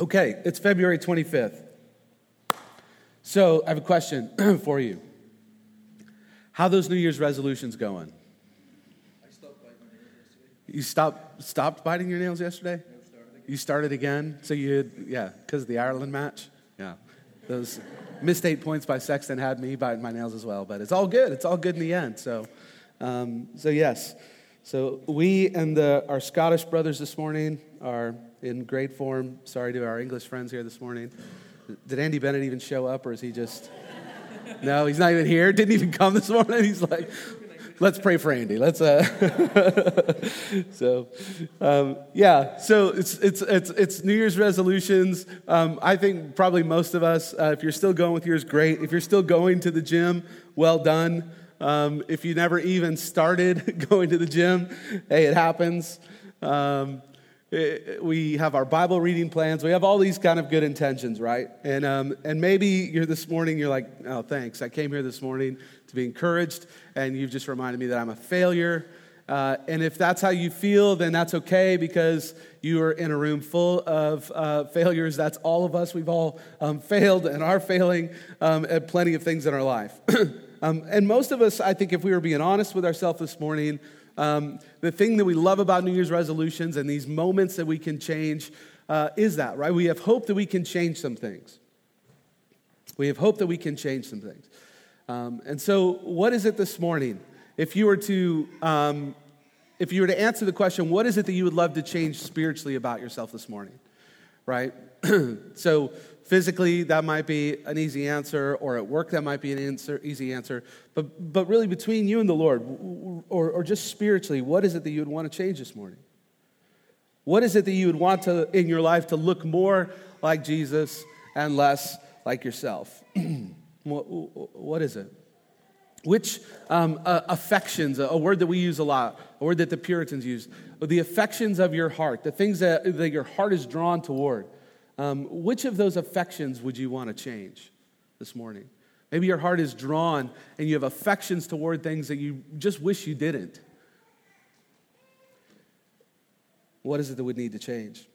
Okay, it's February 25th. So I have a question for you. How those New Year's resolutions going? I stopped biting my nails yesterday. You stopped stopped biting your nails yesterday? No, started. You started again? So you had, yeah, because of the Ireland match? Yeah. Those missed eight points by Sexton had me biting my nails as well, but it's all good. It's all good in the end. So, um, so yes. So we and the, our Scottish brothers this morning are in great form. Sorry to our English friends here this morning. Did Andy Bennett even show up, or is he just? No, he's not even here. Didn't even come this morning. He's like, let's pray for Andy. Let's. Uh... so, um, yeah. So it's it's it's it's New Year's resolutions. Um, I think probably most of us, uh, if you're still going with yours, great. If you're still going to the gym, well done. Um, if you never even started going to the gym, hey, it happens. Um, we have our Bible reading plans. We have all these kind of good intentions, right? And, um, and maybe you're this morning, you're like, oh, thanks. I came here this morning to be encouraged, and you've just reminded me that I'm a failure. Uh, and if that's how you feel, then that's okay because you are in a room full of uh, failures. That's all of us. We've all um, failed and are failing um, at plenty of things in our life. um, and most of us, I think, if we were being honest with ourselves this morning, um, the thing that we love about New Year's resolutions and these moments that we can change uh, is that, right? We have hope that we can change some things. We have hope that we can change some things. Um, and so, what is it this morning? If you were to, um, if you were to answer the question, what is it that you would love to change spiritually about yourself this morning? Right? so, physically, that might be an easy answer, or at work, that might be an answer, easy answer. But, but really, between you and the Lord, or, or just spiritually, what is it that you would want to change this morning? What is it that you would want to, in your life to look more like Jesus and less like yourself? what, what is it? Which um, uh, affections, a word that we use a lot, a word that the Puritans use, the affections of your heart, the things that, that your heart is drawn toward, um, which of those affections would you want to change this morning? Maybe your heart is drawn and you have affections toward things that you just wish you didn't. What is it that would need to change?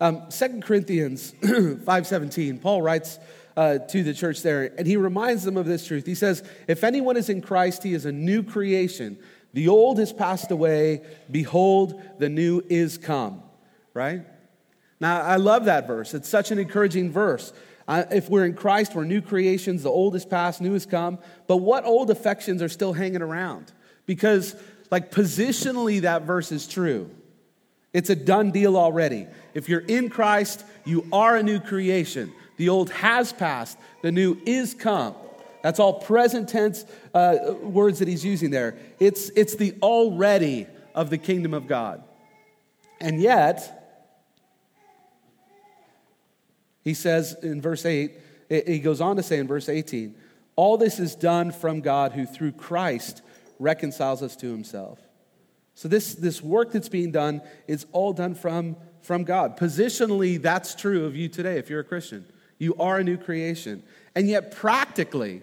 Um, 2 Corinthians 5.17, Paul writes uh, to the church there, and he reminds them of this truth. He says, if anyone is in Christ, he is a new creation. The old has passed away. Behold, the new is come. Right? Now, I love that verse. It's such an encouraging verse. If we're in Christ, we're new creations. The old is past, new has come. But what old affections are still hanging around? Because, like, positionally, that verse is true. It's a done deal already. If you're in Christ, you are a new creation. The old has passed, the new is come. That's all present tense uh, words that he's using there. It's, it's the already of the kingdom of God. And yet, he says in verse 8, he goes on to say in verse 18, all this is done from God who through Christ reconciles us to himself. So this, this work that's being done is all done from, from God. Positionally, that's true of you today if you're a Christian. You are a new creation. And yet, practically,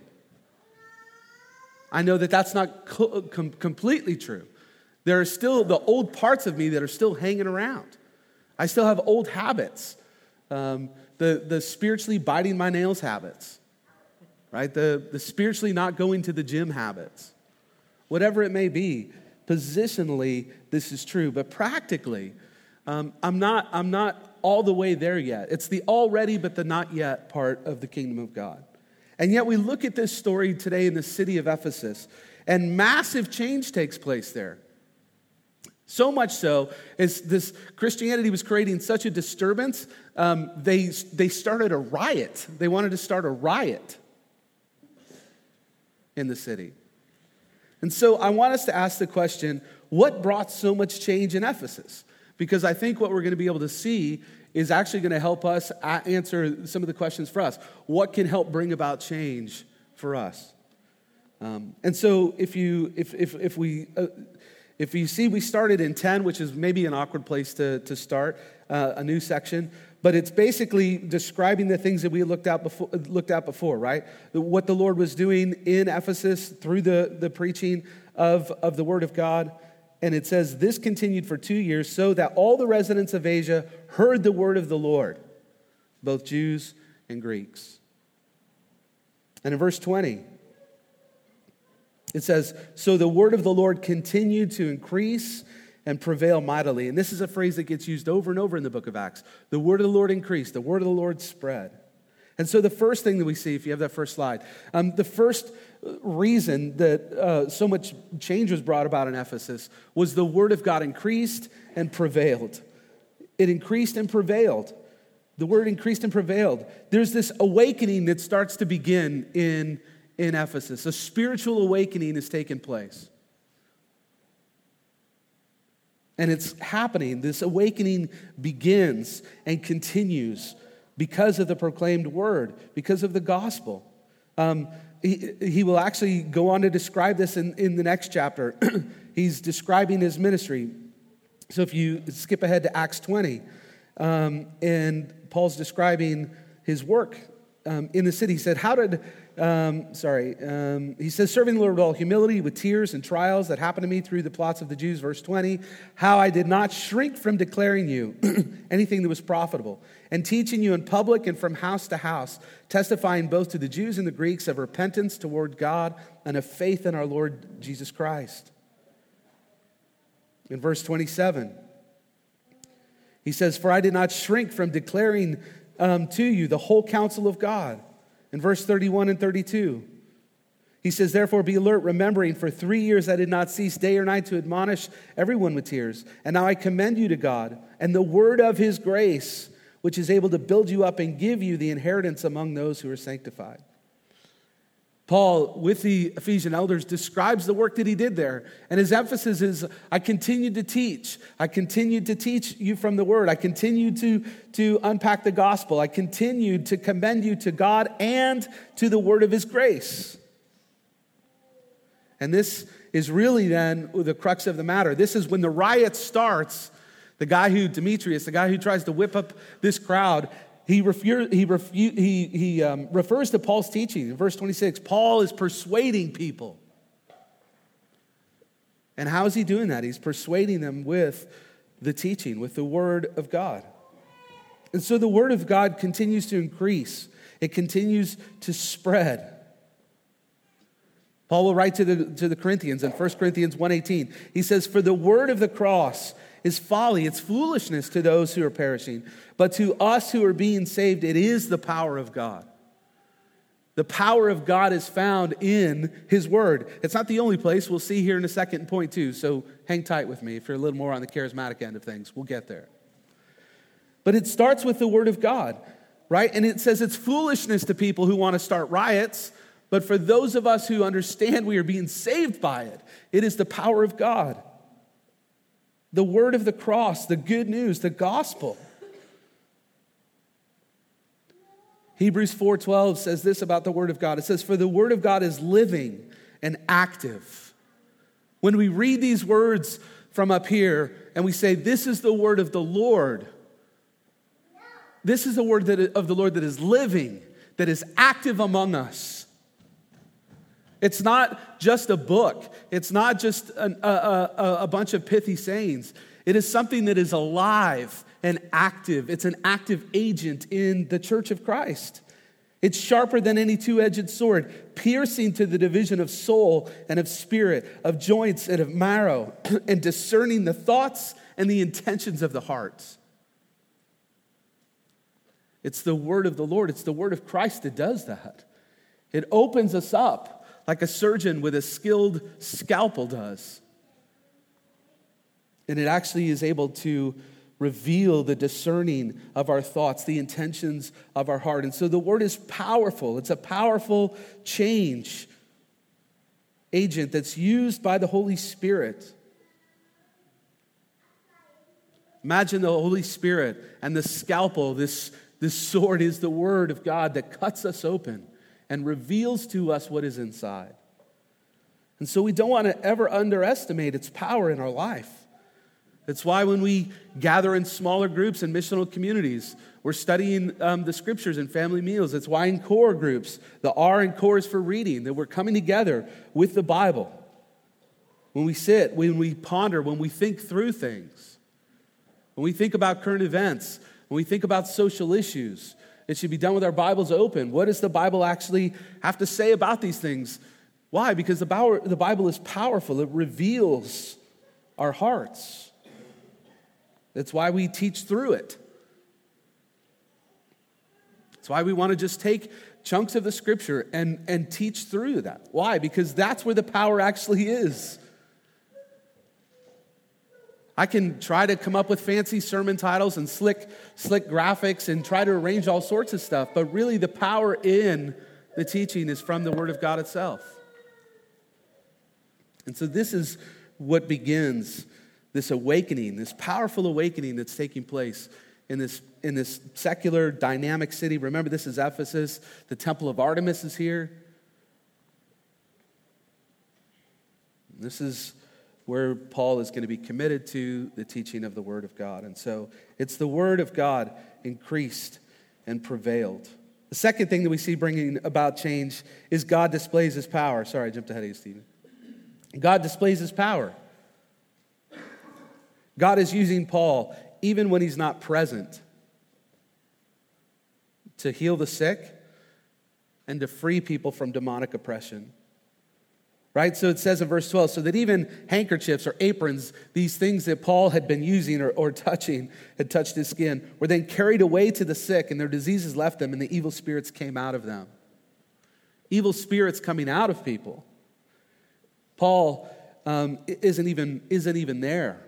I know that that's not co- com- completely true. There are still the old parts of me that are still hanging around. I still have old habits, um, the, the spiritually biting my nails habits, right? The, the spiritually not going to the gym habits. Whatever it may be, positionally, this is true. But practically, um, I'm, not, I'm not all the way there yet. It's the already but the not yet part of the kingdom of God. And yet we look at this story today in the city of Ephesus, and massive change takes place there. So much so, as this Christianity was creating such a disturbance, um, they, they started a riot. They wanted to start a riot in the city. And so I want us to ask the question what brought so much change in Ephesus? Because I think what we're going to be able to see is actually going to help us answer some of the questions for us. What can help bring about change for us? Um, and so if you if if if we uh, if you see we started in 10 which is maybe an awkward place to, to start uh, a new section but it's basically describing the things that we looked at before, looked at before right what the lord was doing in ephesus through the, the preaching of, of the word of god and it says this continued for two years so that all the residents of asia heard the word of the lord both Jews and Greeks. And in verse 20, it says, So the word of the Lord continued to increase and prevail mightily. And this is a phrase that gets used over and over in the book of Acts. The word of the Lord increased, the word of the Lord spread. And so the first thing that we see, if you have that first slide, um, the first reason that uh, so much change was brought about in Ephesus was the word of God increased and prevailed. It increased and prevailed. The word increased and prevailed. There's this awakening that starts to begin in, in Ephesus. A spiritual awakening is taking place. And it's happening. This awakening begins and continues because of the proclaimed word, because of the gospel. Um, he, he will actually go on to describe this in, in the next chapter. He's describing his ministry. So if you skip ahead to Acts 20, um, and Paul's describing his work um, in the city, he said, How did um, sorry, um, he says, serving the Lord with all humility, with tears and trials that happened to me through the plots of the Jews, verse 20, how I did not shrink from declaring you anything that was profitable, and teaching you in public and from house to house, testifying both to the Jews and the Greeks of repentance toward God and of faith in our Lord Jesus Christ. In verse 27, he says, For I did not shrink from declaring um, to you the whole counsel of God. In verse 31 and 32, he says, Therefore be alert, remembering for three years I did not cease day or night to admonish everyone with tears. And now I commend you to God and the word of his grace, which is able to build you up and give you the inheritance among those who are sanctified. Paul, with the Ephesian elders, describes the work that he did there. And his emphasis is I continued to teach. I continued to teach you from the word. I continued to, to unpack the gospel. I continued to commend you to God and to the word of his grace. And this is really then the crux of the matter. This is when the riot starts. The guy who, Demetrius, the guy who tries to whip up this crowd, he, he, refu- he, he um, refers to Paul's teaching. In verse 26, Paul is persuading people. And how is he doing that? He's persuading them with the teaching, with the word of God. And so the word of God continues to increase, it continues to spread. Paul will write to the, to the Corinthians in 1 Corinthians 1.18. He says, For the word of the cross is folly, it's foolishness to those who are perishing. But to us who are being saved, it is the power of God. The power of God is found in His Word. It's not the only place. We'll see here in a second point, too. So hang tight with me if you're a little more on the charismatic end of things. We'll get there. But it starts with the Word of God, right? And it says it's foolishness to people who want to start riots. But for those of us who understand we are being saved by it, it is the power of God the word of the cross, the good news, the gospel. Hebrews 4:12 says this about the word of God. It says for the word of God is living and active. When we read these words from up here and we say this is the word of the Lord, this is the word that, of the Lord that is living, that is active among us. It's not just a book, it's not just an, a, a, a bunch of pithy sayings. It is something that is alive and active. It's an active agent in the church of Christ. It's sharper than any two edged sword, piercing to the division of soul and of spirit, of joints and of marrow, and discerning the thoughts and the intentions of the heart. It's the word of the Lord, it's the word of Christ that does that. It opens us up like a surgeon with a skilled scalpel does. And it actually is able to reveal the discerning of our thoughts, the intentions of our heart. And so the word is powerful. It's a powerful change agent that's used by the Holy Spirit. Imagine the Holy Spirit and the scalpel, this, this sword is the word of God that cuts us open and reveals to us what is inside. And so we don't want to ever underestimate its power in our life. It's why when we gather in smaller groups and missional communities, we're studying um, the scriptures and family meals. It's why in core groups, the R in core is for reading, that we're coming together with the Bible. When we sit, when we ponder, when we think through things, when we think about current events, when we think about social issues, It should be done with our Bibles open. What does the Bible actually have to say about these things? Why? Because the Bible, is powerful, it reveals our hearts. That's why we teach through it. That's why we want to just take chunks of the scripture and, and teach through that. Why? Because that's where the power actually is. I can try to come up with fancy sermon titles and slick, slick graphics and try to arrange all sorts of stuff, but really the power in the teaching is from the Word of God itself. And so this is what begins this awakening, this powerful awakening that's taking place in this, in this secular, dynamic city. Remember, this is Ephesus. The Temple of Artemis is here. This is where Paul is going to be committed to the teaching of the Word of God. And so it's the Word of God increased and prevailed. The second thing that we see bringing about change is God displays his power. Sorry, I jumped ahead of you, Stephen. God displays his power. God is using Paul even when he's not present to heal the sick and to free people from demonic oppression. Right? So it says in verse 12, so that even handkerchiefs or aprons, these things that Paul had been using or, or touching, had touched his skin, were then carried away to the sick, and their diseases left them, and the evil spirits came out of them. Evil spirits coming out of people. Paul um, isn't, even, isn't even there.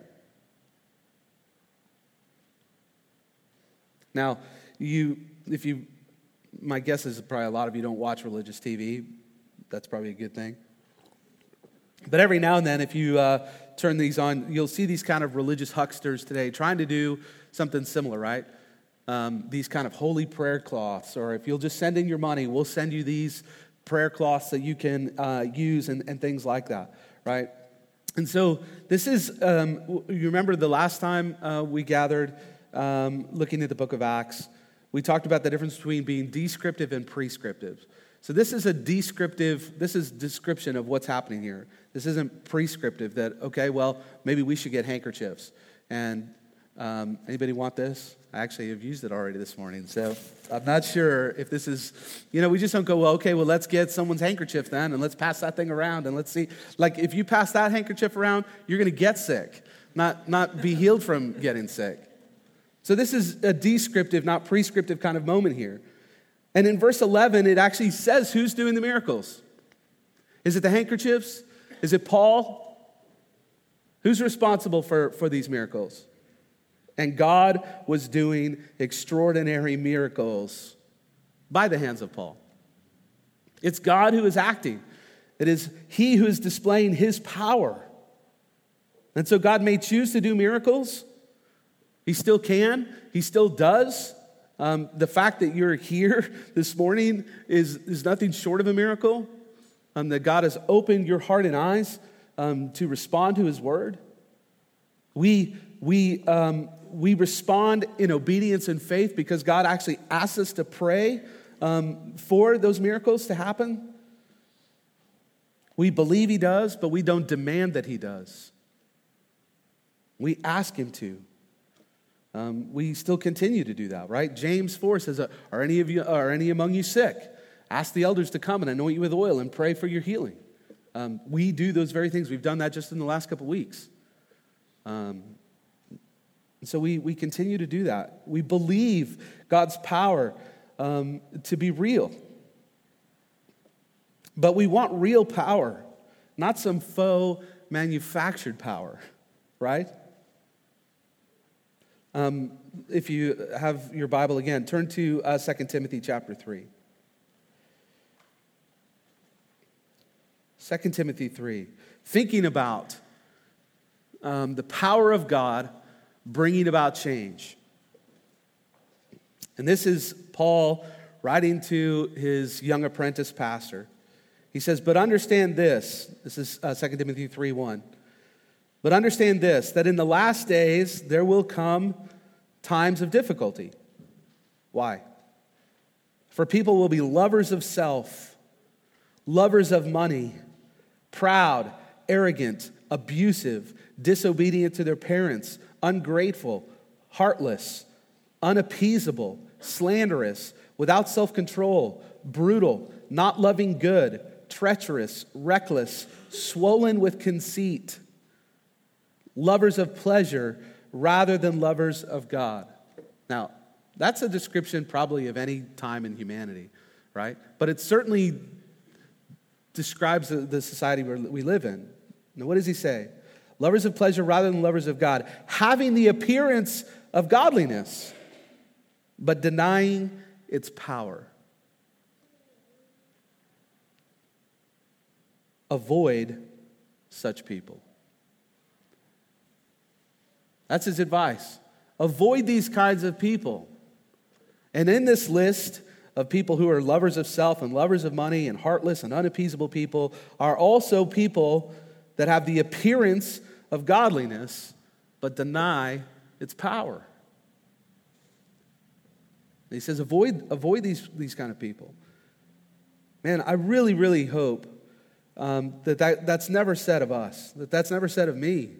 Now, you, if you, my guess is probably a lot of you don't watch religious TV. That's probably a good thing. But every now and then, if you uh, turn these on, you'll see these kind of religious hucksters today trying to do something similar, right? Um, these kind of holy prayer cloths, or if you'll just send in your money, we'll send you these prayer cloths that you can uh, use and, and things like that, right? And so this is, um, you remember the last time uh, we gathered um, looking at the book of Acts, we talked about the difference between being descriptive and prescriptive. So this is a descriptive, this is description of what's happening here. This isn't prescriptive that, okay, well, maybe we should get handkerchiefs. And um, anybody want this? I actually have used it already this morning. So I'm not sure if this is, you know, we just don't go, well, okay, well, let's get someone's handkerchief then and let's pass that thing around and let's see. Like, if you pass that handkerchief around, you're going to get sick, not, not be healed from getting sick. So this is a descriptive, not prescriptive kind of moment here. And in verse 11, it actually says who's doing the miracles. Is it the handkerchiefs? Is it Paul? Who's responsible for, for these miracles? And God was doing extraordinary miracles by the hands of Paul. It's God who is acting, it is He who is displaying His power. And so God may choose to do miracles. He still can, He still does. Um, the fact that you're here this morning is, is nothing short of a miracle. Um, that God has opened your heart and eyes um, to respond to His word. We, we, um, we respond in obedience and faith because God actually asks us to pray um, for those miracles to happen. We believe He does, but we don't demand that He does. We ask Him to. Um, we still continue to do that, right? James 4 says, Are any of you, are any among you sick? Ask the elders to come and anoint you with oil and pray for your healing. Um, we do those very things. We've done that just in the last couple weeks. Um, so we, we continue to do that. We believe God's power um, to be real. But we want real power, not some faux manufactured power, right? Um, if you have your Bible again, turn to uh, 2 Timothy chapter 3. 2 Timothy 3. Thinking about um, the power of God bringing about change. And this is Paul writing to his young apprentice pastor. He says, But understand this. This is uh, 2 Timothy 3 1. But understand this that in the last days there will come times of difficulty. Why? For people will be lovers of self, lovers of money, proud, arrogant, abusive, disobedient to their parents, ungrateful, heartless, unappeasable, slanderous, without self control, brutal, not loving good, treacherous, reckless, swollen with conceit, lovers of pleasure rather than lovers of God. Now, that's a description probably of any time in humanity, right? But it certainly describes the, society we live in. Now, what does he say? Lovers of pleasure rather than lovers of God, having the appearance of godliness, but denying its power. Avoid such people. That's his advice. Avoid these kinds of people. And in this list of people who are lovers of self and lovers of money and heartless and unappeasable people are also people that have the appearance of godliness but deny its power. He says, avoid, avoid these, these kind of people. Man, I really, really hope um, that, that that's never said of us, that that's never said of me.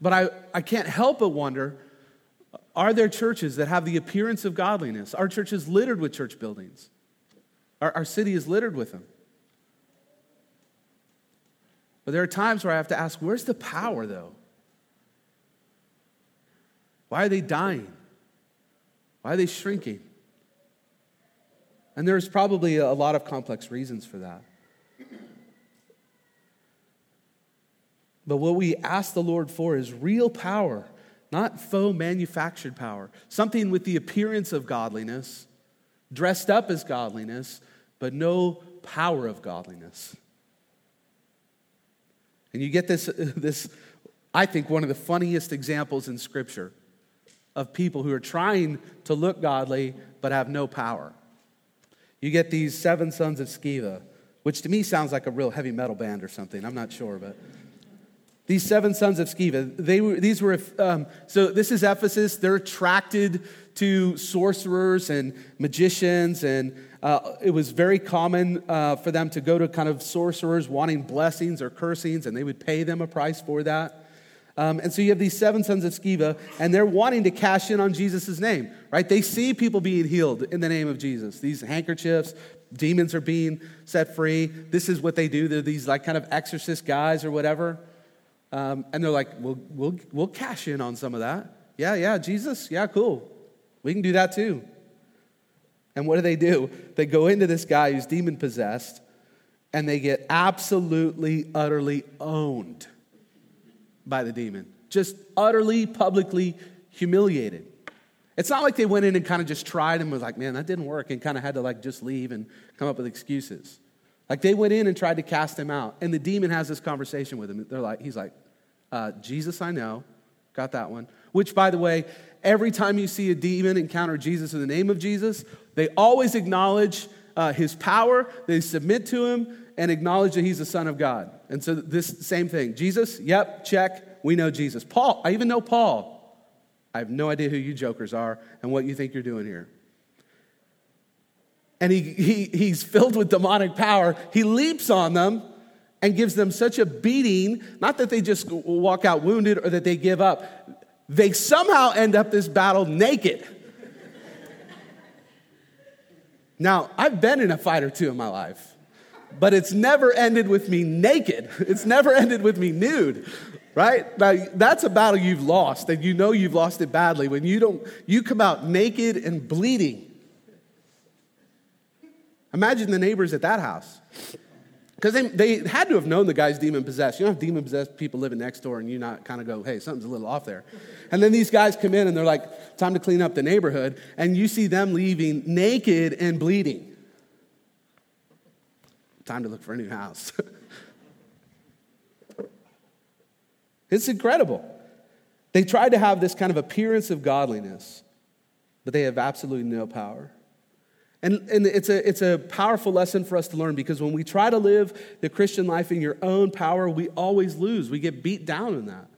But I, I can't help but wonder are there churches that have the appearance of godliness? Our church is littered with church buildings, our, our city is littered with them. But there are times where I have to ask, where's the power, though? Why are they dying? Why are they shrinking? And there's probably a lot of complex reasons for that. But what we ask the Lord for is real power, not faux manufactured power. Something with the appearance of godliness, dressed up as godliness, but no power of godliness. And you get this, this, I think, one of the funniest examples in Scripture of people who are trying to look godly but have no power. You get these seven sons of Sceva, which to me sounds like a real heavy metal band or something. I'm not sure, but these seven sons of Sceva, they were, these were, um, so this is Ephesus. They're attracted to sorcerers and magicians, and uh, it was very common uh, for them to go to kind of sorcerers wanting blessings or cursings, and they would pay them a price for that. Um, and so you have these seven sons of Sceva, and they're wanting to cash in on Jesus' name, right? They see people being healed in the name of Jesus. These handkerchiefs, demons are being set free. This is what they do. They're these like kind of exorcist guys or whatever. Um, and they're like, we'll, we'll, we'll cash in on some of that. Yeah, yeah, Jesus, yeah, cool. We can do that too. And what do they do? They go into this guy who's demon possessed, and they get absolutely, utterly owned by the demon. Just utterly, publicly humiliated. It's not like they went in and kind of just tried and was like, man, that didn't work, and kind of had to like just leave and come up with excuses. Like they went in and tried to cast him out, and the demon has this conversation with him. They're like, he's like, uh, Jesus, I know, got that one. Which, by the way, every time you see a demon encounter Jesus in the name of Jesus, they always acknowledge uh, his power, they submit to him, and acknowledge that he's the Son of God. And so, this same thing Jesus, yep, check, we know Jesus. Paul, I even know Paul. I have no idea who you jokers are and what you think you're doing here. And he, he, he's filled with demonic power. He leaps on them and gives them such a beating, not that they just walk out wounded or that they give up. They somehow end up this battle naked. now, I've been in a fight or two in my life but it's never ended with me naked. It's never ended with me nude, right? Now, that's a battle you've lost, and you know you've lost it badly when you don't, you come out naked and bleeding. Imagine the neighbors at that house. Because they, they had to have known the guy's demon possessed. You don't have demon possessed people living next door and you not kind of go, hey, something's a little off there. And then these guys come in and they're like, time to clean up the neighborhood. And you see them leaving naked and bleeding time to look for a new house. it's incredible. They tried to have this kind of appearance of godliness, but they have absolutely no power. And, and it's, a, it's a powerful lesson for us to learn because when we try to live the Christian life in your own power, we always lose. We get beat down in that.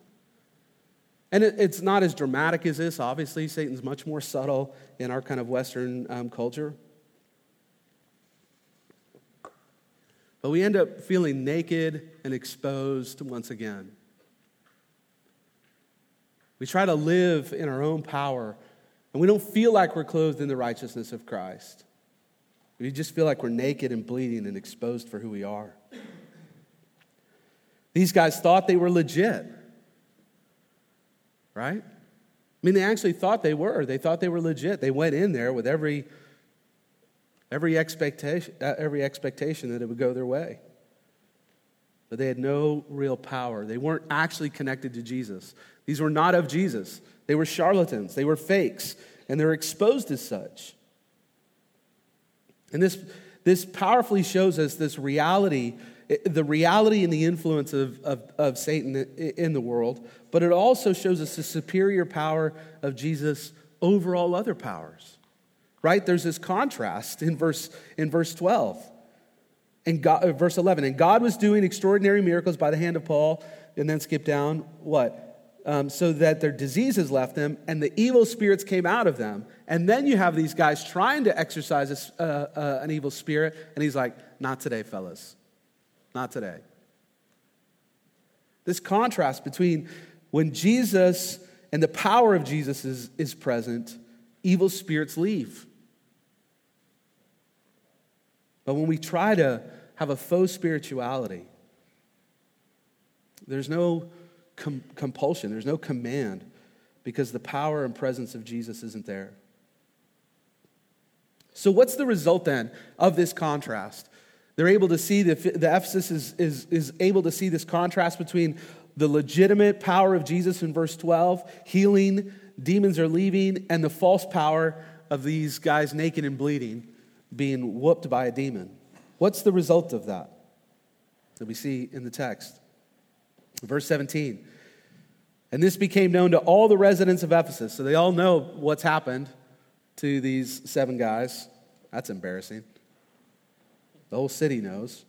And it, it's not as dramatic as this. Obviously, Satan's much more subtle in our kind of Western um, culture. But we end up feeling naked and exposed once again. We try to live in our own power, and we don't feel like we're clothed in the righteousness of Christ. We just feel like we're naked and bleeding and exposed for who we are. These guys thought they were legit, right? I mean, they actually thought they were. They thought they were legit. They went in there with every, every, expectation, uh, every expectation that it would go their way. But they had no real power. They weren't actually connected to Jesus. These were not of Jesus. They were charlatans, they were fakes, and they're exposed as such. And this, this powerfully shows us this reality the reality and the influence of, of, of, Satan in the world, but it also shows us the superior power of Jesus over all other powers. Right? There's this contrast in verse, in verse 12. And God, uh, verse 11, and God was doing extraordinary miracles by the hand of Paul, and then skip down, what? Um, so that their diseases left them and the evil spirits came out of them. And then you have these guys trying to exorcise a, uh, uh, an evil spirit, and he's like, Not today, fellas. Not today. This contrast between when Jesus and the power of Jesus is, is present, evil spirits leave. But when we try to have a faux spirituality, there's no com- compulsion, there's no command, because the power and presence of Jesus isn't there. So, what's the result then of this contrast? They're able to see, the, the Ephesus is, is, is able to see this contrast between the legitimate power of Jesus in verse 12, healing, demons are leaving, and the false power of these guys naked and bleeding being whooped by a demon. What's the result of that? That we see in the text. Verse 17. And this became known to all the residents of Ephesus. So they all know what's happened to these seven guys. That's embarrassing. The whole city knows.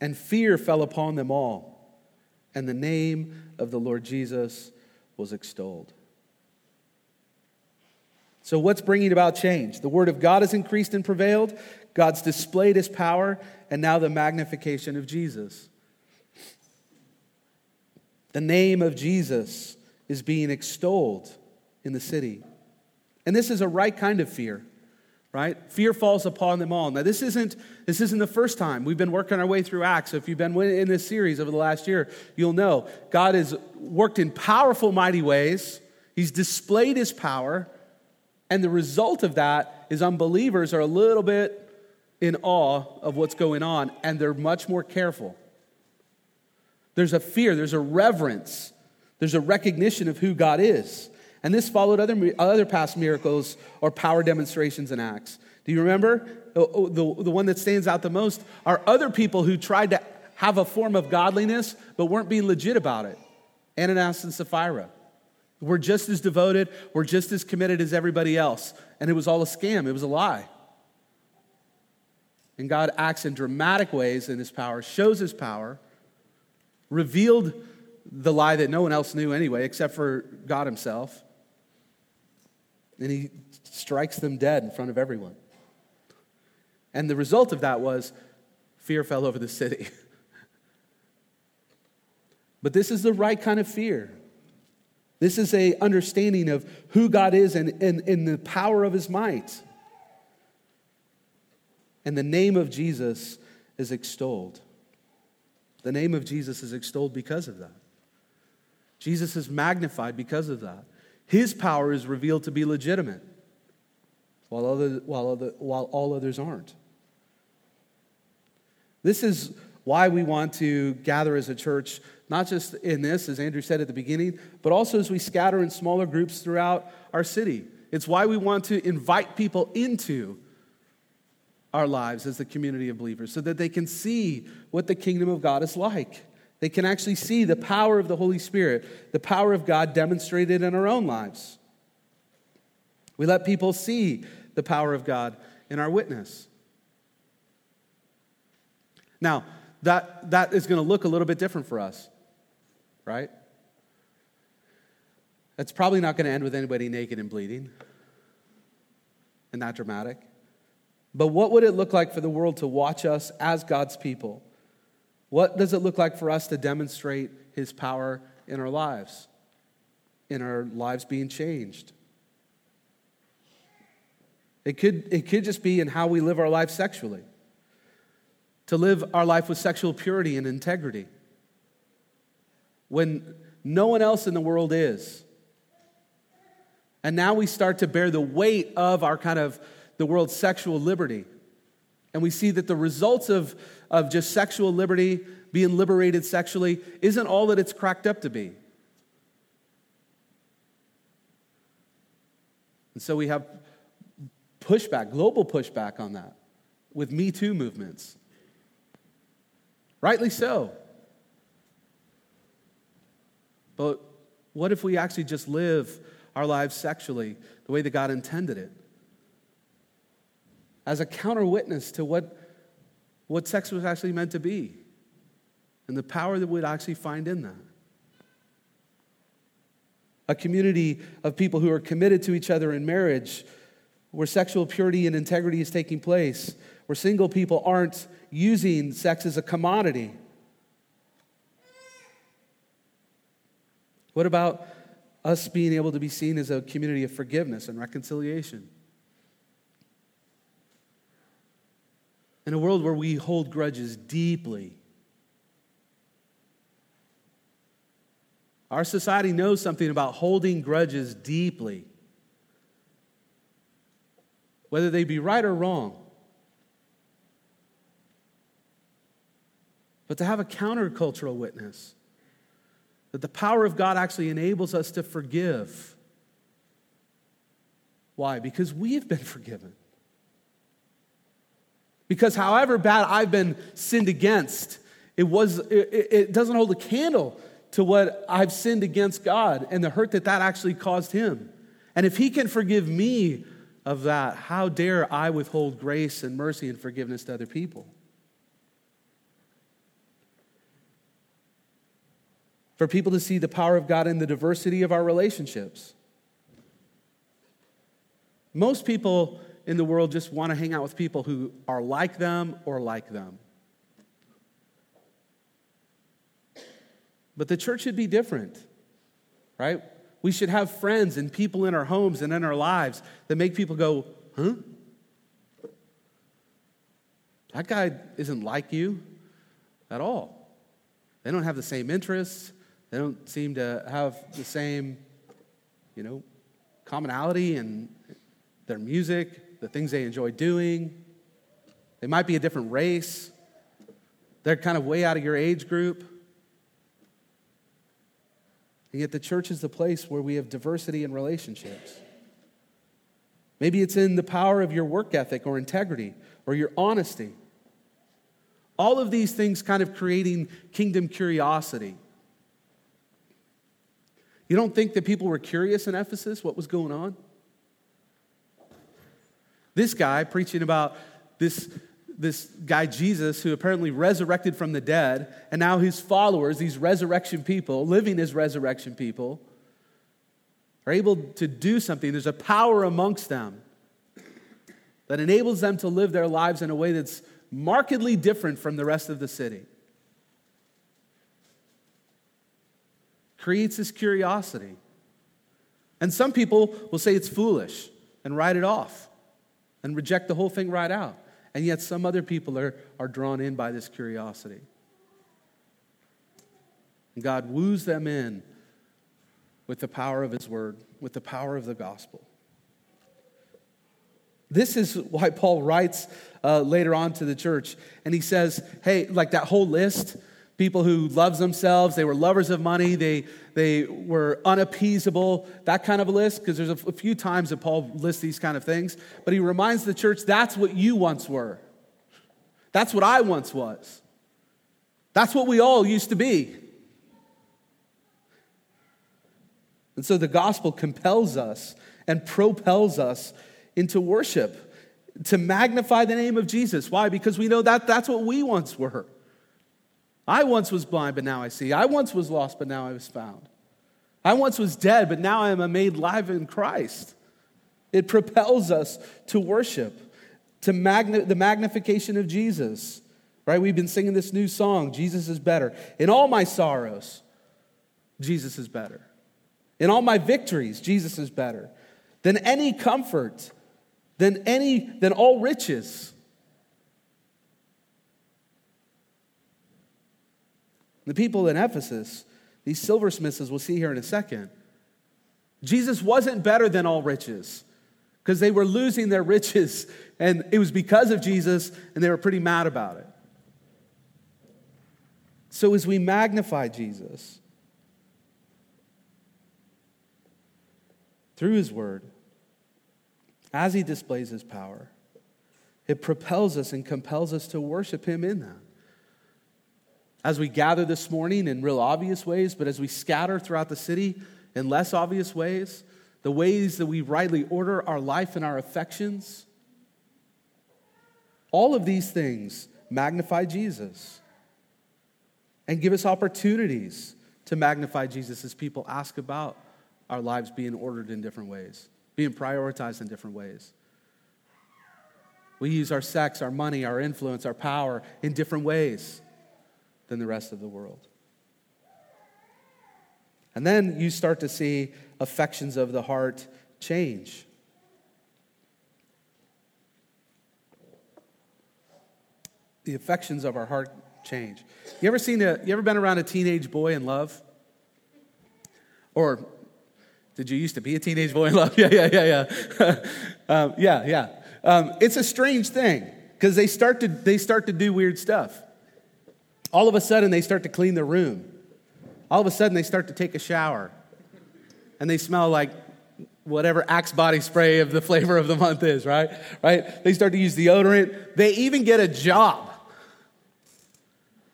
And fear fell upon them all, and the name of the Lord Jesus was extolled. So, what's bringing about change? The word of God has increased and prevailed. God's displayed his power, and now the magnification of Jesus. The name of Jesus is being extolled in the city. And this is a right kind of fear right? Fear falls upon them all. Now this isn't this isn't the first time. We've been working our way through acts. So if you've been in this series over the last year you'll know. God has worked in powerful mighty ways. He's displayed his power. And the result of that is unbelievers are a little bit in awe of what's going on and they're much more careful there's a fear there's a reverence there's a recognition of who god is and this followed other, other past miracles or power demonstrations and acts. Do you remember? The, the, the one that stands out the most are other people who tried to have a form of godliness but weren't being legit about it. Ananias and Sapphira. We're just as devoted, we're just as committed as everybody else. And it was all a scam, it was a lie. And God acts in dramatic ways in his power, shows his power, revealed the lie that no one else knew anyway, except for God himself and he strikes them dead in front of everyone. And the result of that was fear fell over the city. but this is the right kind of fear. This is a understanding of who God is and, and the power of his might. And the name of Jesus is extolled. The name of Jesus is extolled because of that. Jesus is magnified because of that. His power is revealed to be legitimate, while, other, while, other, while all others aren't. This is why we want to gather as a church, not just in this, as Andrew said at the beginning, but also as we scatter in smaller groups throughout our city. It's why we want to invite people into our lives as the community of believers so that they can see what the kingdom of God is like. They can actually see the power of the Holy Spirit, the power of God demonstrated in our own lives. We let people see the power of God in our witness. Now, that, that is going to look a little bit different for us, right? It's probably not going to end with anybody naked and bleeding and that dramatic. But what would it look like for the world to watch us as God's people? What does it look like for us to demonstrate his power in our lives? in our lives being changed. It could, it could just be in how we live our life sexually. To live our life with sexual purity and integrity. When no one else in the world is. And now we start to bear the weight of our kind of the world's sexual liberty. And we see that the results of, of just sexual liberty, being liberated sexually, isn't all that it's cracked up to be. And so we have pushback, global pushback on that with Me Too movements. Rightly so. But what if we actually just live our lives sexually the way that God intended it? As a counter witness to what, what sex was actually meant to be and the power that we'd actually find in that. A community of people who are committed to each other in marriage, where sexual purity and integrity is taking place, where single people aren't using sex as a commodity. What about us being able to be seen as a community of forgiveness and reconciliation? In a world where we hold grudges deeply, our society knows something about holding grudges deeply, whether they be right or wrong. But to have a countercultural witness, that the power of God actually enables us to forgive. Why? Because we have been forgiven. Because however bad I've been sinned against, it, was, it, it doesn't hold a candle to what I've sinned against God and the hurt that that actually caused him. And if he can forgive me of that, how dare I withhold grace and mercy and forgiveness to other people? for people to see the power of God in the diversity of our relationships. Most people in the world just want to hang out with people who are like them or like them. But the church should be different, right? We should have friends and people in our homes and in our lives that make people go, huh? That guy isn't like you at all. They don't have the same interests. They don't seem to have the same, you know, commonality in their music, the things they enjoy doing. They might be a different race. They're kind of way out of your age group. And yet, the church is the place where we have diversity in relationships. Maybe it's in the power of your work ethic or integrity or your honesty. All of these things kind of creating kingdom curiosity. You don't think that people were curious in Ephesus what was going on? This guy preaching about this, this guy Jesus who apparently resurrected from the dead, and now his followers, these resurrection people, living as resurrection people, are able to do something. There's a power amongst them that enables them to live their lives in a way that's markedly different from the rest of the city. creates this curiosity. And some people will say it's foolish and write it off and reject the whole thing right out. And yet, some other people are, are drawn in by this curiosity. And God woos them in with the power of His word, with the power of the gospel. This is why Paul writes uh, later on to the church, and he says, Hey, like that whole list people who loves themselves they were lovers of money they, they were unappeasable that kind of a list because there's a, few times that paul lists these kind of things but he reminds the church that's what you once were. That's what i once was. That's what we all used to be. And so the gospel compels us and propels us into worship to magnify the name of jesus. Why? Because we know that that's what we once were I once was blind, but now I see. I once was lost, but now I was found. I once was dead, but now I am made live in Christ. It propels us to worship, to magna- the magnification of Jesus. Right? We've been singing this new song, Jesus is better. In all my sorrows, Jesus is better. In all my victories, Jesus is better. Than any comfort, than any, than all riches. The people in Ephesus, these silversmiths, as we'll see here in a second, Jesus wasn't better than all riches because they were losing their riches, and it was because of Jesus, and they were pretty mad about it. So, as we magnify Jesus through his word, as he displays his power, it propels us and compels us to worship him in that. As we gather this morning in real obvious ways, but as we scatter throughout the city in less obvious ways, the ways that we rightly order our life and our affections, all of these things magnify Jesus and give us opportunities to magnify Jesus as people ask about our lives being ordered in different ways, being prioritized in different ways. We use our sex, our money, our influence, our power in different ways than the rest of the world. And then you start to see affections of the heart change. The affections of our heart change. You ever seen a, you ever been around a teenage boy in love? Or did you used to be a teenage boy in love? yeah, yeah, yeah, yeah. um, yeah, yeah. Um, it's a strange thing because they start to they start to do weird stuff. All of a sudden, they start to clean their room. All of a sudden, they start to take a shower, and they smell like whatever Axe body spray of the flavor of the month is. Right? Right? They start to use deodorant. They even get a job.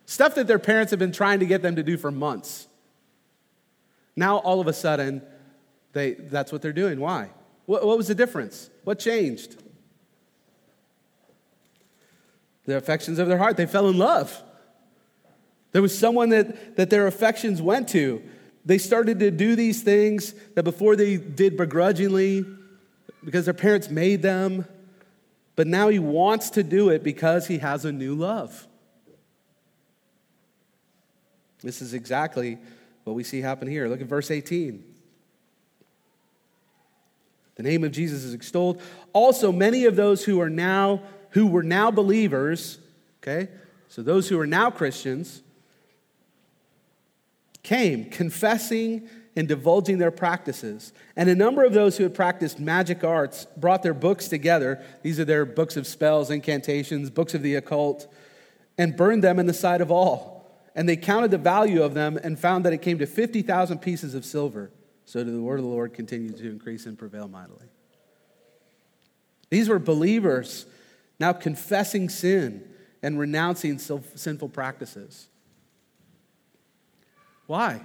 Stuff that their parents have been trying to get them to do for months. Now, all of a sudden, they, that's what they're doing. Why? What, what was the difference? What changed? The affections of their heart. They fell in love. There was someone that, that their affections went to. They started to do these things that before they did begrudgingly because their parents made them. But now he wants to do it because he has a new love. This is exactly what we see happen here. Look at verse 18. The name of Jesus is extolled. Also, many of those who are now who were now believers, okay? So those who are now Christians came confessing and divulging their practices. And a number of those who had practiced magic arts brought their books together. These are their books of spells, incantations, books of the occult, and burned them in the sight of all. And they counted the value of them and found that it came to 50,000 pieces of silver. So the word of the Lord continued to increase and prevail mightily. These were believers now confessing sin and renouncing sinful practices. Why?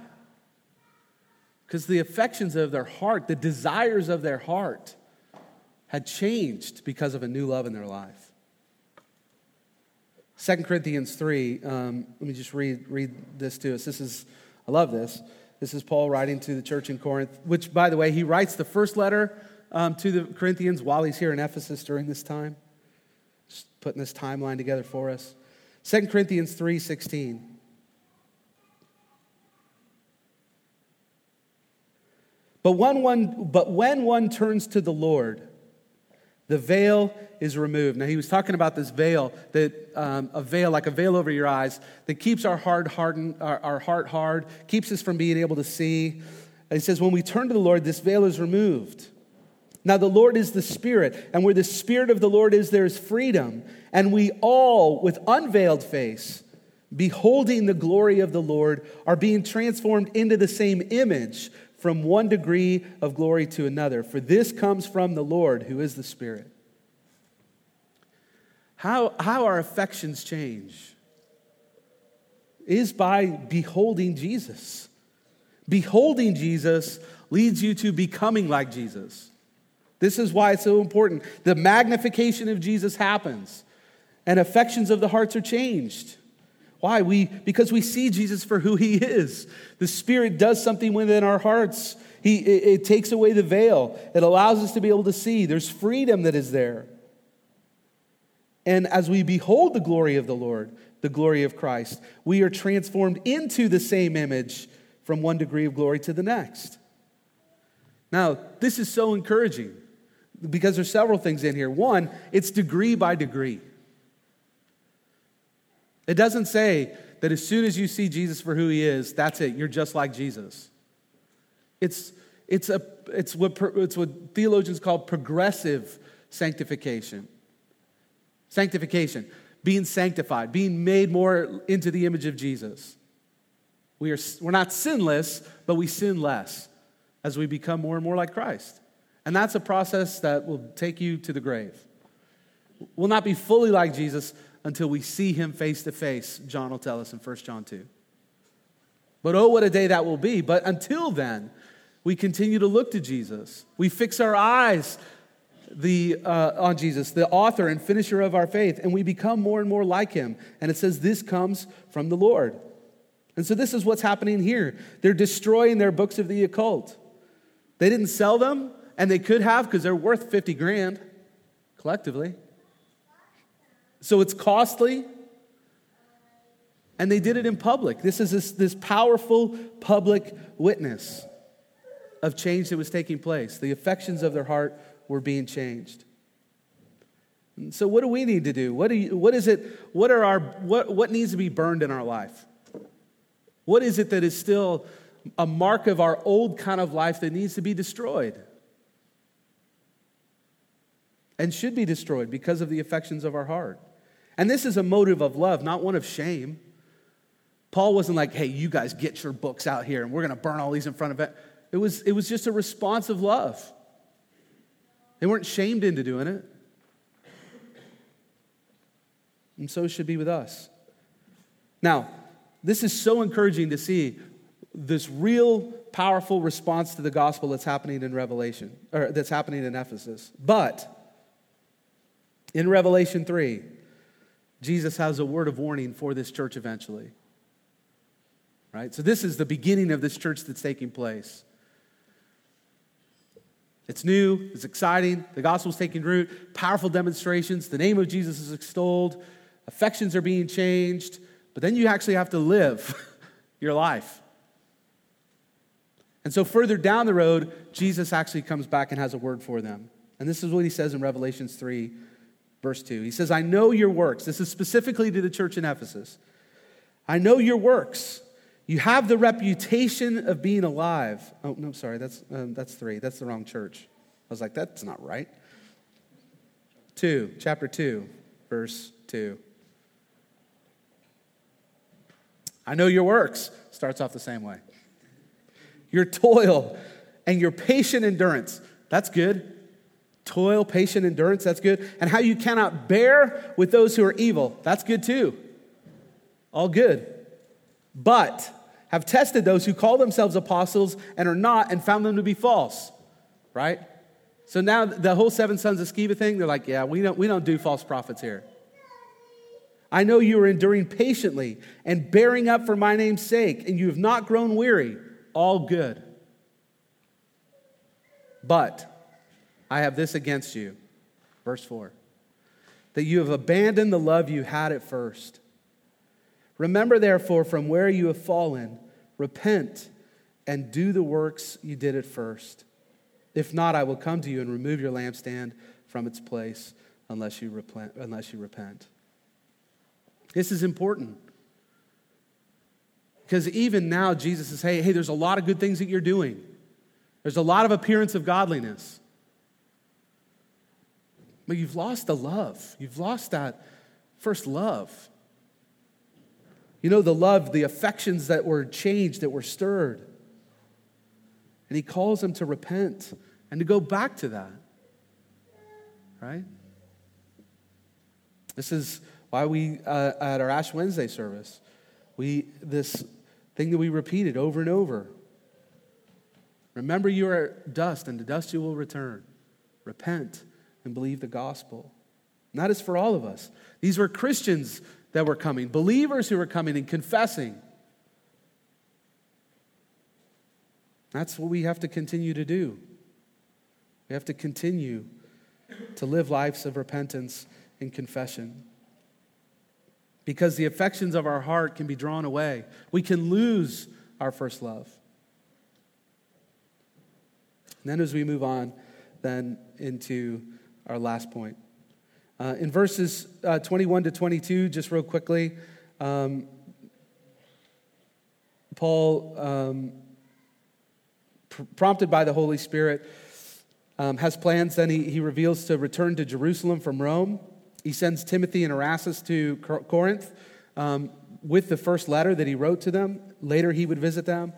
Because the affections of their heart, the desires of their heart, had changed because of a new love in their life. 2 Corinthians 3, um, let me just read, read this to us. This is, I love this. This is Paul writing to the church in Corinth, which, by the way, he writes the first letter um, to the Corinthians while he's here in Ephesus during this time. Just putting this timeline together for us. 2 Corinthians 3 16. But when one, but when one turns to the Lord, the veil is removed. Now, he was talking about this veil, that um, a veil, like a veil over your eyes, that keeps our heart hardened, our, our heart hard, keeps us from being able to see. And he says, when we turn to the Lord, this veil is removed. Now, the Lord is the Spirit, and where the Spirit of the Lord is, there is freedom. And we all, with unveiled face, beholding the glory of the Lord, are being transformed into the same image from one degree of glory to another, for this comes from the Lord who is the Spirit. How, how our affections change is by beholding Jesus. Beholding Jesus leads you to becoming like Jesus. This is why it's so important. The magnification of Jesus happens, and affections of the hearts are changed. Why? We, because we see Jesus for who he is. The Spirit does something within our hearts. He, it, it takes away the veil, it allows us to be able to see. There's freedom that is there. And as we behold the glory of the Lord, the glory of Christ, we are transformed into the same image from one degree of glory to the next. Now, this is so encouraging because there's several things in here. One, it's degree by degree. It doesn't say that as soon as you see Jesus for who he is, that's it, you're just like Jesus. It's, it's, a, it's, what, it's what theologians call progressive sanctification. Sanctification, being sanctified, being made more into the image of Jesus. We are, we're not sinless, but we sin less as we become more and more like Christ. And that's a process that will take you to the grave. We'll not be fully like Jesus until we see him face to face, John will tell us in 1 John 2. But oh, what a day that will be. But until then, we continue to look to Jesus. We fix our eyes the, uh, on Jesus, the author and finisher of our faith, and we become more and more like him. And it says this comes from the Lord. And so this is what's happening here. They're destroying their books of the occult. They didn't sell them, and they could have because they're worth 50 grand collectively. So it's costly. And they did it in public. This is this, this powerful public witness of change that was taking place. The affections of their heart were being changed. So, what do we need to do? What, do you, what is it? What, are our, what, what needs to be burned in our life? What is it that is still a mark of our old kind of life that needs to be destroyed? And should be destroyed because of the affections of our heart. And this is a motive of love, not one of shame. Paul wasn't like, hey, you guys get your books out here and we're going to burn all these in front of it. It was, it was just a response of love. They weren't shamed into doing it. And so should be with us. Now, this is so encouraging to see this real powerful response to the gospel that's happening in Revelation, or that's happening in Ephesus. But in Revelation 3, Jesus has a word of warning for this church eventually. Right? So, this is the beginning of this church that's taking place. It's new, it's exciting, the gospel's taking root, powerful demonstrations, the name of Jesus is extolled, affections are being changed, but then you actually have to live your life. And so, further down the road, Jesus actually comes back and has a word for them. And this is what he says in Revelations 3, verse 2. He says, I know your works. This is specifically to the church in Ephesus. I know your works. You have the reputation of being alive. Oh, no, sorry, that's, um, that's three. That's the wrong church. I was like, that's not right. Two, chapter 2, verse 2. I know your works. Starts off the same way. Your toil and your patient endurance. That's good. Toil, patient endurance, that's good. And how you cannot bear with those who are evil. That's good too. All good. But have tested those who call themselves apostles and are not and found them to be false. Right? So now the whole seven sons of Sceva thing, they're like, yeah, we don't, we don't do false prophets here. I know you are enduring patiently and bearing up for my name's sake, and you have not grown weary. All good. But I have this against you. Verse 4 that you have abandoned the love you had at first. Remember, therefore, from where you have fallen, repent and do the works you did at first. If not, I will come to you and remove your lampstand from its place unless you repent. Unless you repent. This is important. Because even now, Jesus says, hey, hey, there's a lot of good things that you're doing. There's a lot of appearance of godliness. But you've lost the love. You've lost that first love. You know, the love, the affections that were changed, that were stirred. And he calls them to repent and to go back to that. Right? This is why we, uh, at our Ash Wednesday service, we, this thing that we repeated over and over. Remember, you are dust, and to dust you will return. Repent and believe the gospel. And that is for all of us. These were Christians that were coming, believers who were coming and confessing. That's what we have to continue to do. We have to continue to live lives of repentance and confession. Because the affections of our heart can be drawn away. We can lose our first love. And then as we move on, then into our last point. Uh, in verses uh, 21 to 22, just real quickly, um, Paul, um, pr- prompted by the Holy Spirit, um, has plans. Then he, he reveals to return to Jerusalem from Rome. He sends Timothy and Erastus to Corinth um, with the first letter that he wrote to them. Later, he would visit them.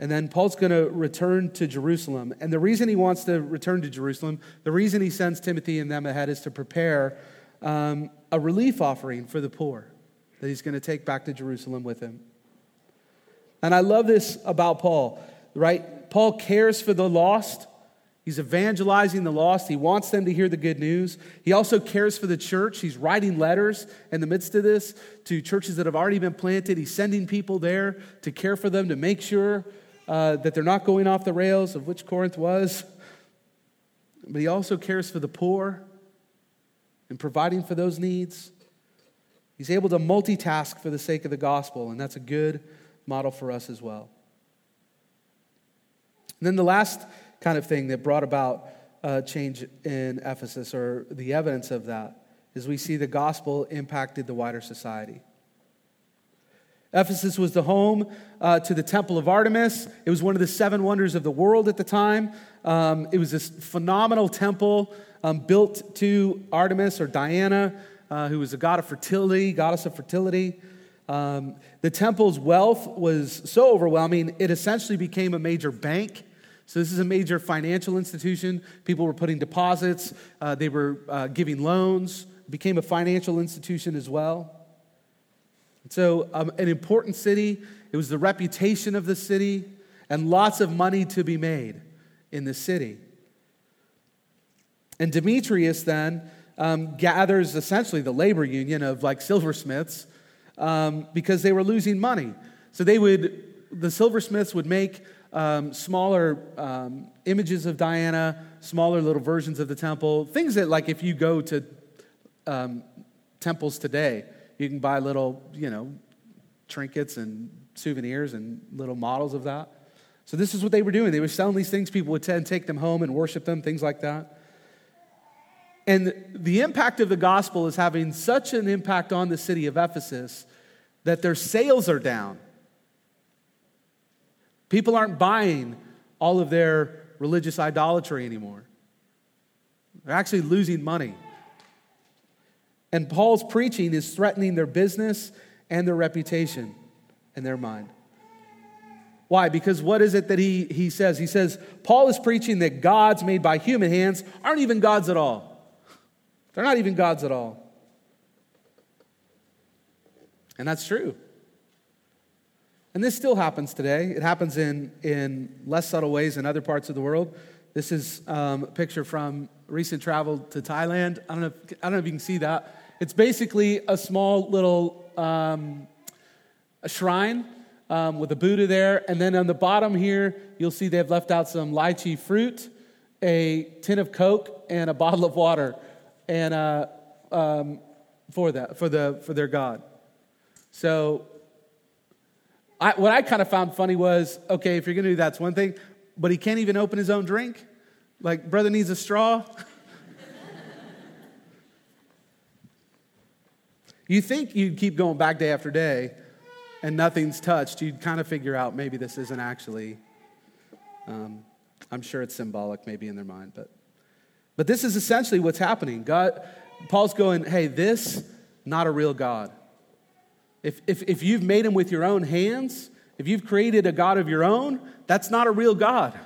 And then Paul's going to return to Jerusalem. And the reason he wants to return to Jerusalem, the reason he sends Timothy and them ahead is to prepare um, a relief offering for the poor that he's going to take back to Jerusalem with him. And I love this about Paul, right? Paul cares for the lost. He's evangelizing the lost. He wants them to hear the good news. He also cares for the church. He's writing letters in the midst of this to churches that have already been planted. He's sending people there to care for them, to make sure uh, that they're not going off the rails, of which Corinth was. But he also cares for the poor and providing for those needs. He's able to multitask for the sake of the gospel, and that's a good model for us as well. And then the last kind of thing that brought about uh, change in Ephesus, or the evidence of that, is we see the gospel impacted the wider society. Ephesus was the home uh, to the Temple of Artemis. It was one of the seven wonders of the world at the time. Um, it was this phenomenal temple um, built to Artemis or Diana, uh, who was a god of fertility, goddess of fertility. Um, the temple's wealth was so overwhelming, it essentially became a major bank. So, this is a major financial institution. People were putting deposits, uh, they were uh, giving loans, it became a financial institution as well. So, um, an important city, it was the reputation of the city, and lots of money to be made in the city. And Demetrius then um, gathers essentially the labor union of like silversmiths um, because they were losing money. So they would, the silversmiths would make um, smaller um, images of Diana, smaller little versions of the temple, things that like if you go to um, temples today, you can buy little, you know, trinkets and souvenirs and little models of that. So this is what they were doing. They were selling these things. People would then take them home and worship them, things like that. And the impact of the gospel is having such an impact on the city of Ephesus that their sales are down. People aren't buying all of their religious idolatry anymore. They're actually losing money. And Paul's preaching is threatening their business and their reputation in their mind. Why? Because what is it that he, he says? He says, Paul is preaching that gods made by human hands aren't even gods at all. They're not even gods at all. And that's true. And this still happens today. It happens in, in less subtle ways in other parts of the world. This is um, a picture from recent travel to Thailand. I don't, know if, I don't know if you can see that. It's basically a small little um, a shrine um, with a Buddha there. And then on the bottom here, you'll see they've left out some lychee fruit, a tin of Coke, and a bottle of water and, uh, um, for, that, for, the, for their God. So I, what I kind of found funny was okay, if you're going to do that, that's one thing, but he can't even open his own drink. Like, brother needs a straw. You think you'd keep going back day after day and nothing's touched, you'd kind of figure out maybe this isn't actually, um, I'm sure it's symbolic maybe in their mind, but, but this is essentially what's happening. God, Paul's going, hey, this, not a real God. If, if, if you've made him with your own hands, if you've created a God of your own, that's not a real God.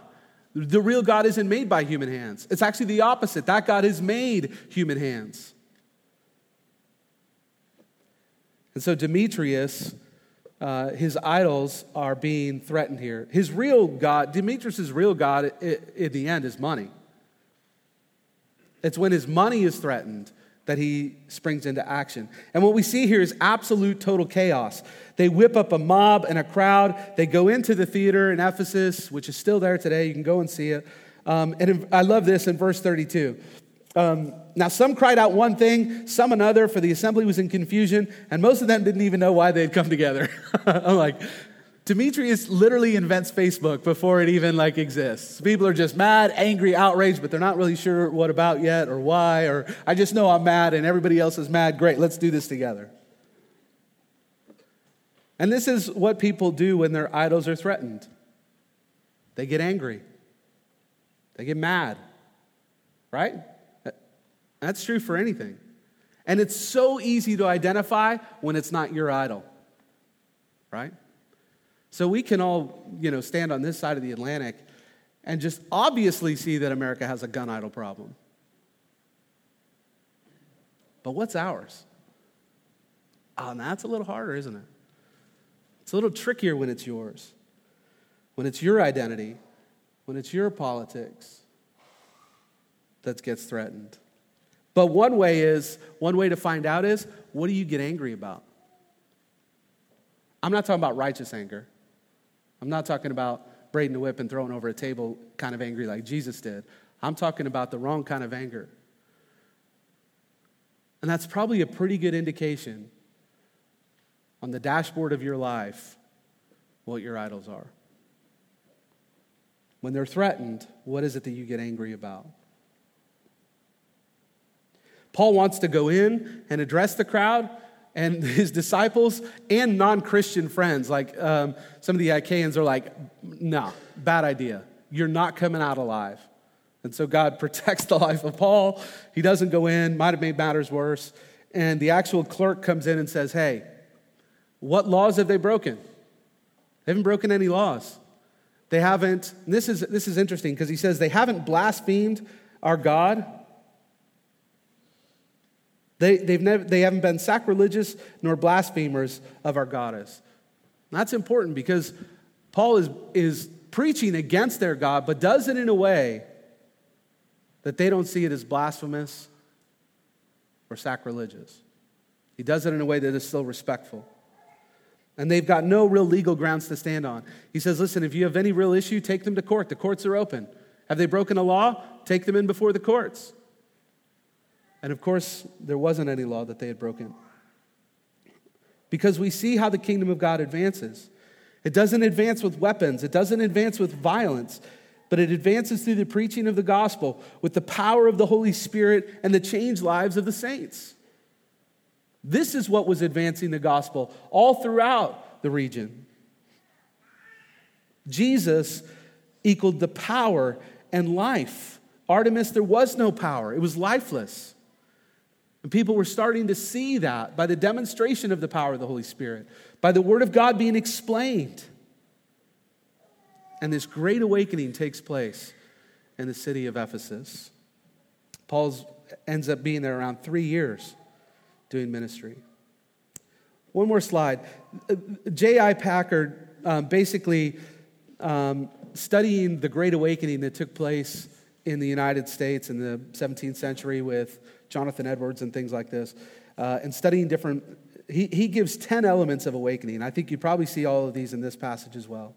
The real God isn't made by human hands. It's actually the opposite. That God has made human hands. And so Demetrius, uh, his idols are being threatened here. His real God, Demetrius' real God in the end is money. It's when his money is threatened that he springs into action. And what we see here is absolute total chaos. They whip up a mob and a crowd. They go into the theater in Ephesus, which is still there today. You can go and see it. Um, and I love this in verse 32. Um, now, some cried out one thing, some another, for the assembly was in confusion, and most of them didn't even know why they had come together. I'm like, Demetrius literally invents Facebook before it even like exists. People are just mad, angry, outraged, but they're not really sure what about yet or why or I just know I'm mad and everybody else is mad. Great, let's do this together. And this is what people do when their idols are threatened. They get angry. They get mad. Right? That's true for anything. And it's so easy to identify when it's not your idol. Right? So we can all, you know, stand on this side of the Atlantic and just obviously see that America has a gun idol problem. But what's ours? Ah, oh, and that's a little harder, isn't it? It's a little trickier when it's yours, when it's your identity, when it's your politics that gets threatened. But one way is, one way to find out is, what do you get angry about? I'm not talking about righteous anger. I'm not talking about braiding the whip and throwing over a table kind of angry like Jesus did. I'm talking about the wrong kind of anger. And that's probably a pretty good indication on the dashboard of your life what your idols are. When they're threatened, what is it that you get angry about? Paul wants to go in and address the crowd and his disciples and non Christian friends, like um, some of the Achaeans, are like, no, bad idea. You're not coming out alive. And so God protects the life of Paul. He doesn't go in, might have made matters worse. And the actual clerk comes in and says, hey, what laws have they broken? They haven't broken any laws. They haven't, this is, this is interesting because he says they haven't blasphemed our God they, they've never, they haven't been sacrilegious nor blasphemers of our goddess. that's important because Paul is, is preaching against their God, but does it in a way that they don't see it as blasphemous or sacrilegious. He does it in a way that is still respectful. And they've got no real legal grounds to stand on. He says, listen, if you have any real issue, take them to court. The courts are open. Have they broken a law? Take them in before the courts. And of course, there wasn't any law that they had broken. Because we see how the kingdom of God advances. It doesn't advance with weapons, it doesn't advance with violence, but it advances through the preaching of the gospel with the power of the Holy Spirit and the changed lives of the saints. This is what was advancing the gospel all throughout the region. Jesus equaled the power and life. Artemis, there was no power, it was lifeless. And people were starting to see that by the demonstration of the power of the Holy Spirit, by the Word of God being explained. And this great awakening takes place in the city of Ephesus. Paul ends up being there around three years doing ministry. One more slide. J.I. Packer um, basically um, studying the Great Awakening that took place in the United States in the 17th century with Jonathan Edwards and things like this, uh, and studying different, he, he gives 10 elements of awakening. I think you probably see all of these in this passage as well.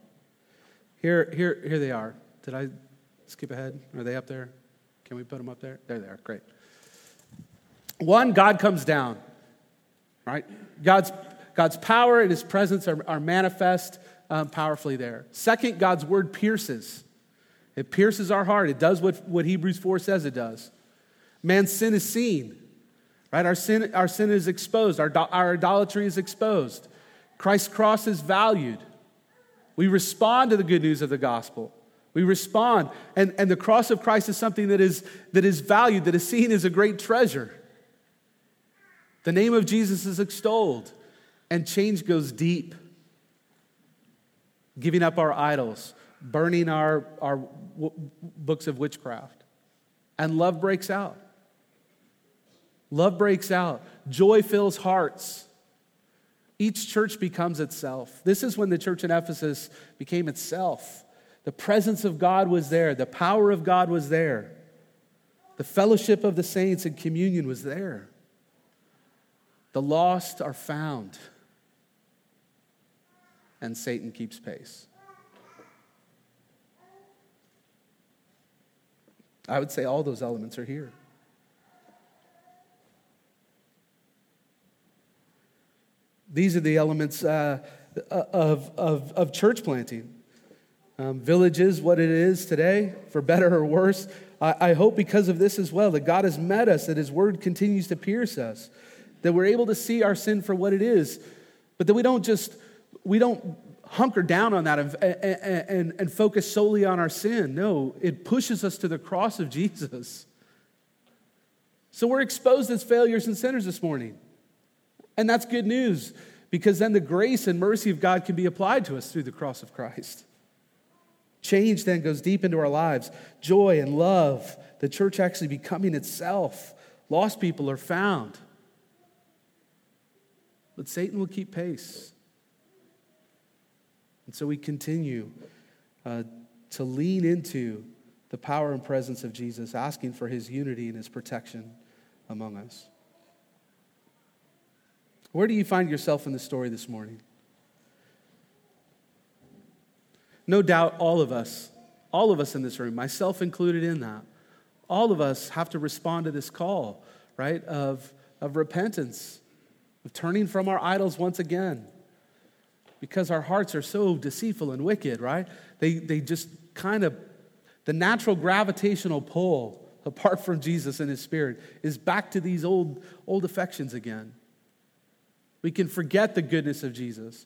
Here, here, here they are. Did I skip ahead? Are they up there? Can we put them up there? There they are. Great. One, God comes down, right? God's, God's power and his presence are, are manifest um, powerfully there. Second, God's word pierces. It pierces our heart. It does what, what Hebrews 4 says it does. Man's sin is seen, right? Our sin, our sin is exposed, our, our idolatry is exposed. Christ's cross is valued. We respond to the good news of the gospel. We respond, and, and the cross of Christ is something that is, that is valued, that is seen as a great treasure. The name of Jesus is extolled, and change goes deep. Giving up our idols, burning our, our w- books of witchcraft, and love breaks out. Love breaks out, joy fills hearts. Each church becomes itself. This is when the church in Ephesus became itself. The presence of God was there, the power of God was there, the fellowship of the saints and communion was there. The lost are found, and Satan keeps pace. I would say all those elements are here. These are the elements uh, uh, of, of, of church planting. Um, village is what it is today, for better or worse. I, I hope because of this as well, that God has met us, that His word continues to pierce us, that we're able to see our sin for what it is, but that we don't just, we don't hunker down on that and, and, and, and focus solely on our sin. No, it pushes us to the cross of Jesus. So we're exposed as failures and sinners this morning. And that's good news because then the grace and mercy of God can be applied to us through the cross of Christ. Change then goes deep into our lives joy and love, the church actually becoming itself. Lost people are found. But Satan will keep pace. And so we continue uh, to lean into the power and presence of Jesus, asking for his unity and his protection among us. Where do you find yourself in the story this morning? No doubt all of us, all of us in this room, myself included in that, all of us have to respond to this call, right, of, of repentance, of turning from our idols once again. Because our hearts are so deceitful and wicked, right? They, they just kind of, the natural gravitational pull apart from Jesus and his spirit is back to these old, old affections again. We can forget the goodness of Jesus.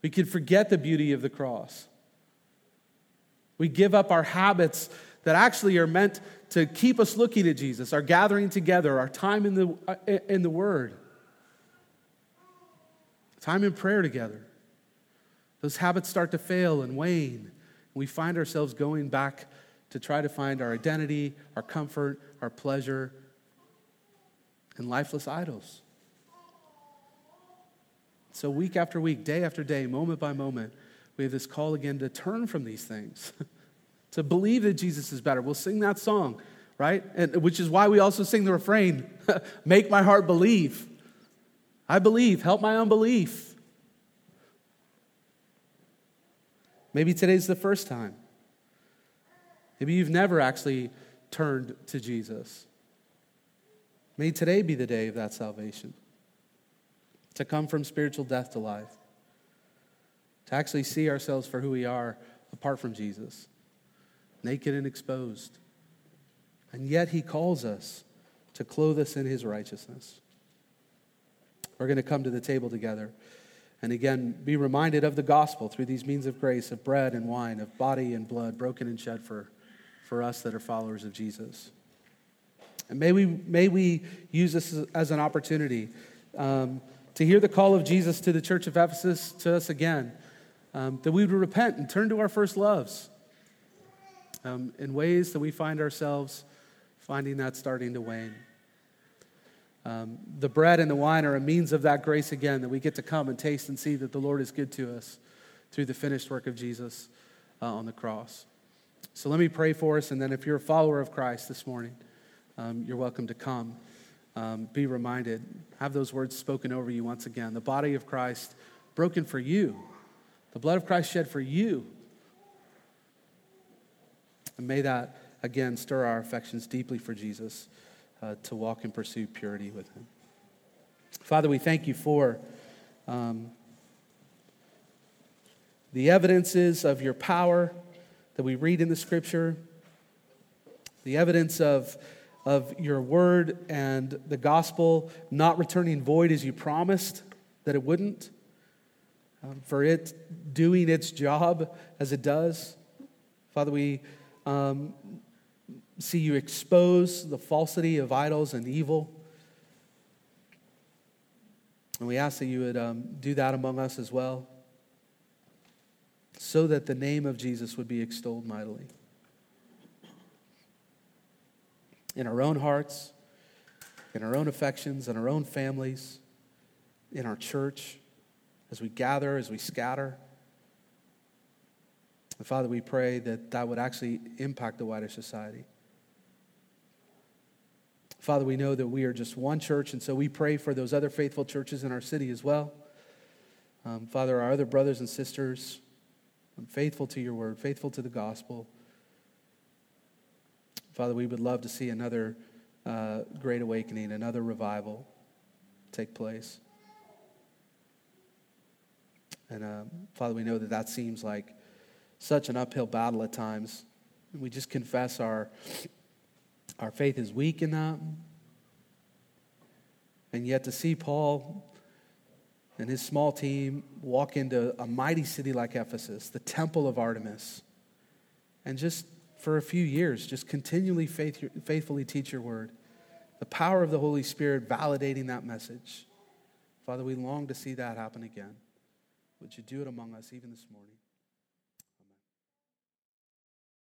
We can forget the beauty of the cross. We give up our habits that actually are meant to keep us looking at Jesus, our gathering together, our time in the, uh, in the Word, time in prayer together. Those habits start to fail and wane. And We find ourselves going back to try to find our identity, our comfort, our pleasure and lifeless idols. So, week after week, day after day, moment by moment, we have this call again to turn from these things, to believe that Jesus is better. We'll sing that song, right? And, which is why we also sing the refrain Make my heart believe. I believe, help my unbelief. Maybe today's the first time. Maybe you've never actually turned to Jesus. May today be the day of that salvation. To come from spiritual death to life. To actually see ourselves for who we are apart from Jesus, naked and exposed. And yet he calls us to clothe us in his righteousness. We're going to come to the table together and again be reminded of the gospel through these means of grace, of bread and wine, of body and blood broken and shed for for us that are followers of Jesus. And may we, may we use this as an opportunity um, to hear the call of Jesus to the church of Ephesus to us again, um, that we would repent and turn to our first loves um, in ways that we find ourselves finding that starting to wane. Um, the bread and the wine are a means of that grace again, that we get to come and taste and see that the Lord is good to us through the finished work of Jesus uh, on the cross. So let me pray for us, and then if you're a follower of Christ this morning, um, you're welcome to come. Um, be reminded, have those words spoken over you once again. The body of Christ broken for you, the blood of Christ shed for you. And may that, again, stir our affections deeply for Jesus uh, to walk and pursue purity with Him. Father, we thank you for um, the evidences of your power that we read in the scripture, the evidence of, of your word and the gospel not returning void as you promised that it wouldn't, um, for it doing its job as it does. Father, we um, see you expose the falsity of idols and evil. And we ask that you would um, do that among us as well so that the name of Jesus would be extolled mightily. In our own hearts, in our own affections, in our own families, in our church, as we gather, as we scatter. And Father, we pray that that would actually impact the wider society. Father, we know that we are just one church, and so we pray for those other faithful churches in our city as well. Um, Father, our other brothers and sisters, faithful to your word, faithful to the gospel. Father, we would love to see another uh, great awakening, another revival take place. And uh, Father, we know that that seems like such an uphill battle at times. We just confess our, our faith is weak in that. And yet to see Paul and his small team walk into a mighty city like Ephesus, the temple of Artemis, and just for a few years, just continually faith, faithfully teach your word. The power of the Holy Spirit validating that message. Father, we long to see that happen again. Would you do it among us even this morning?